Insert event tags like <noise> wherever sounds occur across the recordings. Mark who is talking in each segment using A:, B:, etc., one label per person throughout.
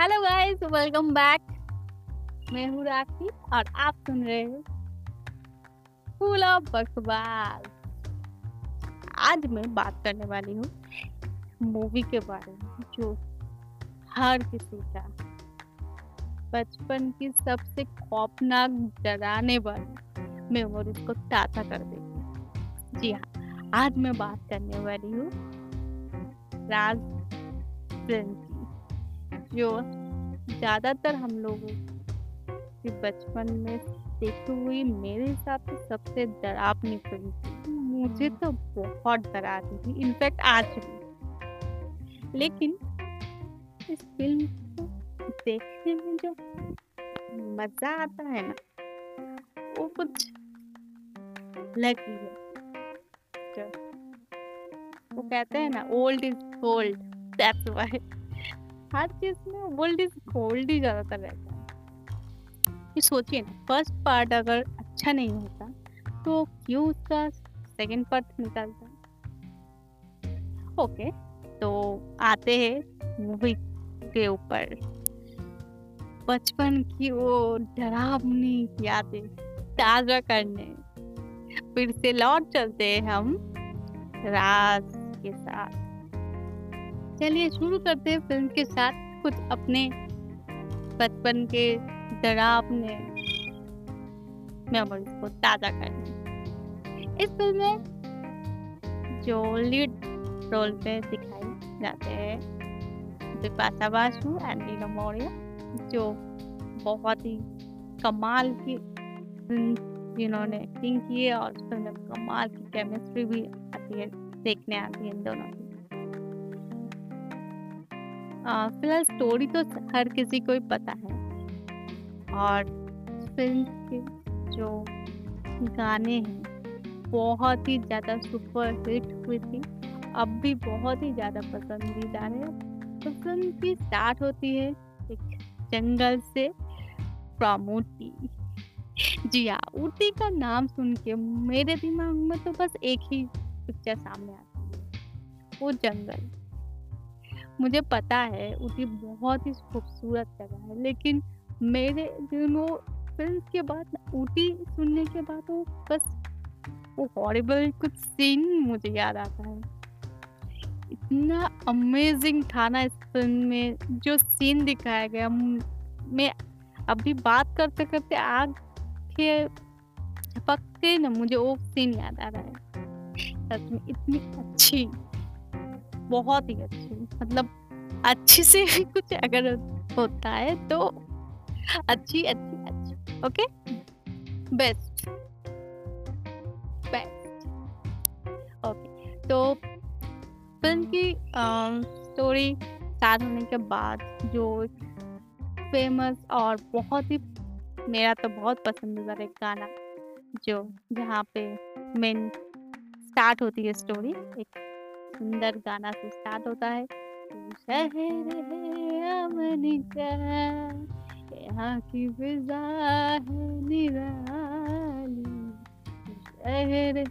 A: Hello guys welcome back मैं हूँ राखी और आप सुन रहे हो फूल ऑफ़ बकवास। आज मैं बात करने वाली हूँ मूवी के बारे में, जो हर किसी का बचपन की सबसे खौफनाक डराने वाली मेमोरीज को ताज़ा कर देगी जी हाँ आज मैं बात करने वाली हूँ राज की जो ज़्यादातर हम लोगों के बचपन में देखी हुई मेरे हिसाब से सबसे डरावनी फ़िल्म थी। मुझे तो बहुत डराती थी। इनफैक्ट आज भी। लेकिन इस फ़िल्म को देखने में जो मज़ा आता है ना वो कुछ अलग ही। है वो कहते हैं ना old is gold that's why हर चीज़ में ओल्ड इज़ गोल्ड ही ज़्यादातर रहता है। ये सोचिए ना फ़र्स्ट पार्ट अगर अच्छा नहीं होता तो क्यों उसका सेकंड पार्ट निकालता ओके तो आते हैं मूवी के ऊपर। बचपन की वो डरावनी यादें ताज़ा करने। फिर से लौट चलते हैं हम राज के साथ। चलिए शुरू करते हैं फ़िल्म के साथ कुछ अपने बचपन के डरावने मेमोरीज को ताज़ा करने इस फ़िल्म में जो लीड रोल पे दिखाई जाते हैं बिपाशा बासु एंड लीना मौर्य जो बहुत ही कमाल की जिन्होंने एक्टिंग की है और उसमें कमाल की केमिस्ट्री भी आती है, देखने आती है इन दोनों फ़िलहाल स्टोरी तो हर किसी को ही पता है। और फ़िल्म के जो गाने हैं, बहुत ही ज़्यादा सुपर हिट हुई थी, अब भी बहुत ही ज़्यादा पसंदीदा है। तो फ़िल्म की स्टार्ट होती है एक जंगल से फ्रॉम जी हाँ ऊटी का नाम सुन के मेरे दिमाग में तो बस एक ही पिक्चर सामने आती है, वो जंगल। मुझे पता है ऊटी बहुत ही खूबसूरत जगह है, लेकिन मेरे दिनों फ़िल्म के बाद, ऊटी सुनने के बाद वो बस वो हॉरिबल कुछ सीन मुझे याद आता है। इतना अमेजिंग था ना इस फ़िल्म में, जो सीन दिखाया गया। मैं अभी बात करते करते आग के झपकते ना, मुझे वो सीन याद आ रहा है। सच में इतनी अच्छी। बहुत ही अच्छी मतलब अच्छी से भी <laughs> कुछ अगर होता है तो अच्छी अच्छी अच्छी, ओके? बेस्ट। बेस्ट। ओके तो फ़िल्म की स्टोरी स्टार्ट होने के बाद जो फ़ेमस और बहुत ही, मेरा तो बहुत पसंदीदा एक गाना जो जहाँ पे मेन स्टार्ट होती है स्टोरी, एक सुंदर गाना से स्टार्ट होता है। शहर है यहाँ की फिजा है, निराली। शहर है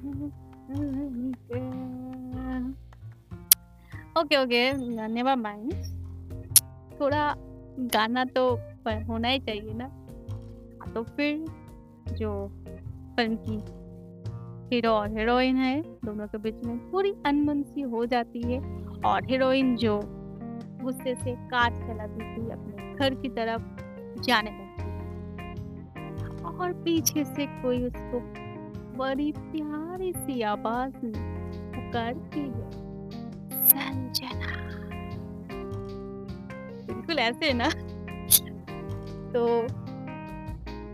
A: ओके ओके नेवर माइंड थोड़ा गाना तो होना ही चाहिए ना। तो फिर जो फ़िल्म की हीरो और हीरोइन है, दोनों के बीच में थोड़ी अनबन सी हो जाती है और हीरोइन जो गुस्से से कार चलाती थी अपने घर की तरफ़ जाने लगती और पीछे से कोई उसको बड़ी प्यारी सी आवाज़ पुकारती है, संजना। बिल्कुल ऐसे ना? तो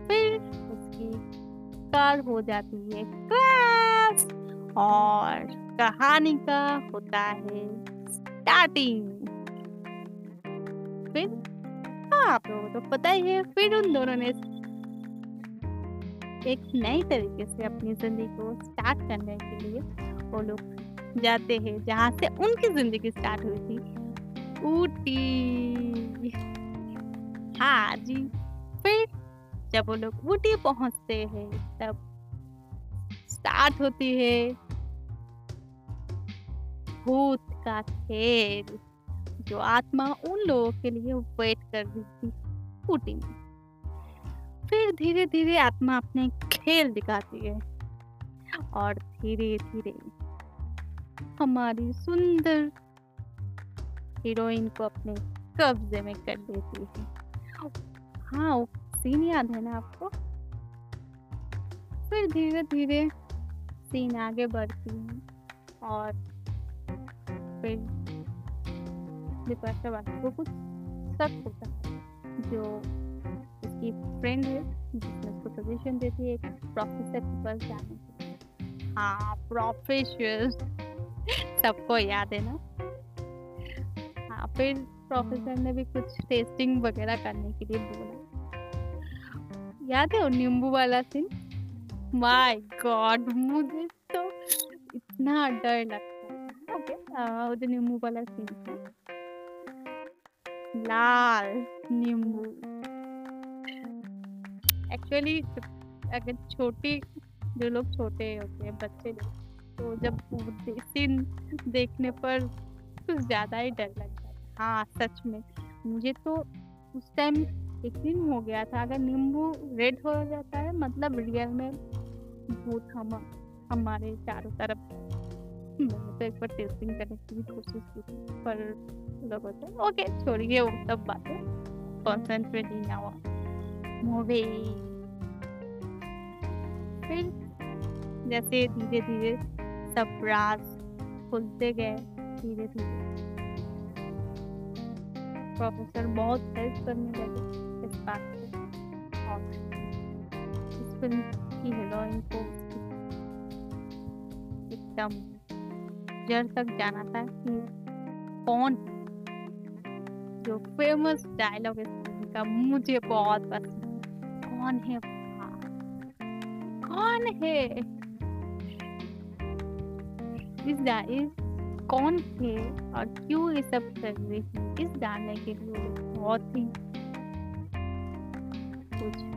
A: फिर उसकी कार हो जाती है। क्रैश और कहानी का होता है स्टार्टिंग। फिर हाँ आप लोगों को तो पता ही है, फिर उन दोनों ने एक नई तरीके से अपनी ज़िंदगी को स्टार्ट करने के लिए वो लोग जाते हैं, जहाँ से उनकी ज़िंदगी स्टार्ट हुई थी। ऊटी। हाँ जी। फिर जब वो लोग ऊटी पहुँचते हैं, तब स्टार्ट होती है। भूत का खेल, जो आत्मा उन लोगों के लिए वेट कर रही थी ऊटी में। फिर धीरे धीरे आत्मा अपने खेल दिखाती है और धीरे धीरे हमारी सुंदर हीरोइन को अपने कब्जे में कर देती है। हाँ सीन याद है ना आपको? फिर धीरे धीरे सीन आगे बढ़ती है। और फिर बिपाशा बासु को कुछ शक होता है जो उसकी फ्रेंड है, जिसने उसको सजेशन देती है प्रोफेसर के पास जाने के हाँ प्रोफेसर सबको याद है ना? हाँ फिर प्रोफेसर ने भी कुछ टेस्टिंग वगैरह करने के लिए बोला। याद है वो नींबू वाला सीन माय गॉड मुझे तो इतना डर लगता है। ओके नींबू वाला सीन लाल नींबू। एक्चुअली अगर छोटी, जो लोग छोटे होते हैं, बच्चे लोग तो जब सीन देखने पर कुछ ज़्यादा ही डर लगता है। हाँ सच में। मुझे तो उस टाइम एक दिन हो गया था, अगर नींबू रेड हो जाता है मतलब रियल में भूत हम हमारे चारों तरफ़ मैंने तो एक बार टेस्टिंग करने की भी कोशिश की थी, पर लोग होते ओके छोड़िए वो सब बातें। कॉन्सेंट्रेट इन आवर मूवी फिर जैसे धीरे धीरे सब राज खुलते गए, धीरे धीरे। प्रोफेसर बहुत हेल्प करने लगे इस बात को और इस फ़िल्म की हीरोइन को। एकदम। जड़ तक जाना था कि कौन? जो फ़ेमस डायलॉग इस फ़िल्म का मुझे बहुत पसंद कौन है कौन है? इस इस कौन थे और क्यों ये सब कर रही थी इस जानने के लिए बहुत ही कुछ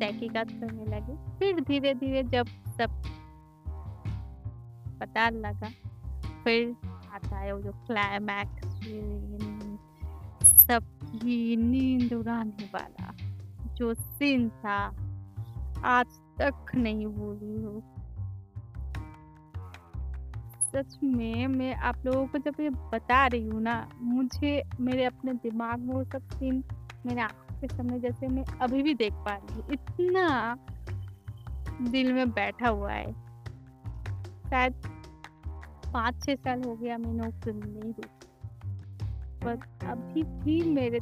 A: तहकीकात करने लगे। फिर धीरे धीरे जब सब पता लगा, फिर आता है वो जो क्लाइमैक्स सबकी नींद उड़ाने वाला, जो सीन था, आज तक नहीं भूली हूँ। सच में, मैं आप लोगों को जब ये बता रही हूँ ना, मुझे, मेरे अपने दिमाग में वो सब सीन मेरे के सामने जैसे मैं अभी भी देख पा रही हूँ, इतना दिल में बैठा हुआ है। शायद पाँच छः साल हो गया मैंने वो फ़िल्म नहीं देखी। पर अभी भी मेरे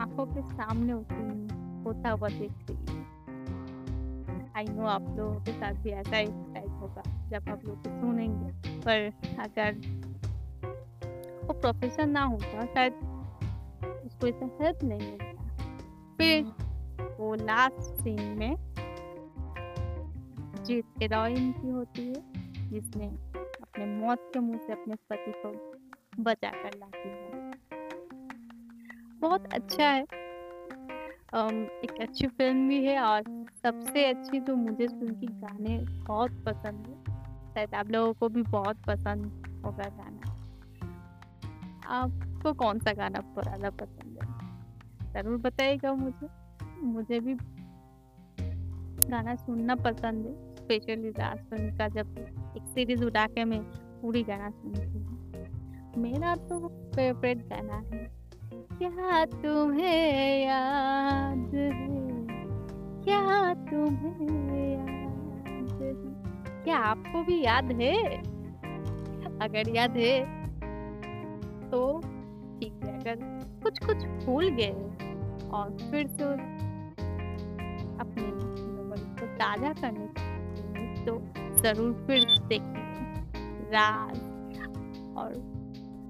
A: आँखों के सामने होता हुआ देख रही हूँ। आई नो आप लोगों के साथ भी ऐसा ही टाइप होगा, जब आप लोग सुनेंगे। पर अगर वो प्रोफेसर ना होता, शायद उसको इतना हेल्प नहीं मिलता। फिर वो लास्ट सीन में जीत हीरोइन की होती है, जिसने अपने मौत के मुँह से अपने पति को बचा कर लाती है। बहुत अच्छा है। एक अच्छी फ़िल्म भी है और सबसे अच्छी तो मुझे फ़िल्म की गाने बहुत पसंद है। शायद आप लोगों को भी बहुत पसंद होगा गाना। आपको कौन सा गाना ज़्यादा पसंद ज़रूर बताइएगा मुझे मुझे भी गाना सुनना पसंद है स्पेशली राज फ़िल्म का जब एक सीरीज़ उठा के मैं पूरी गाना सुनती हूँ। मेरा तो फेवरेट गाना है, क्या तुम्हें याद है? क्या तुम्हें याद है? क्या आपको भी याद है? अगर याद है तो ठीक कुछ कुछ भूल गए और फिर से अपने को ताज़ा करने तो ज़रूर फिर देखिए रात और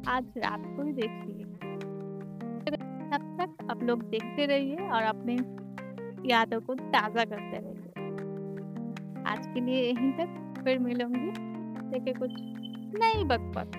A: आज रात को ही देखिए तब तक आप लोग देखते रहिए और अपने यादों को ताज़ा करते रहिए। आज के लिए यहीं तक फिर मिलूँगी। देखे कुछ नई बकबक।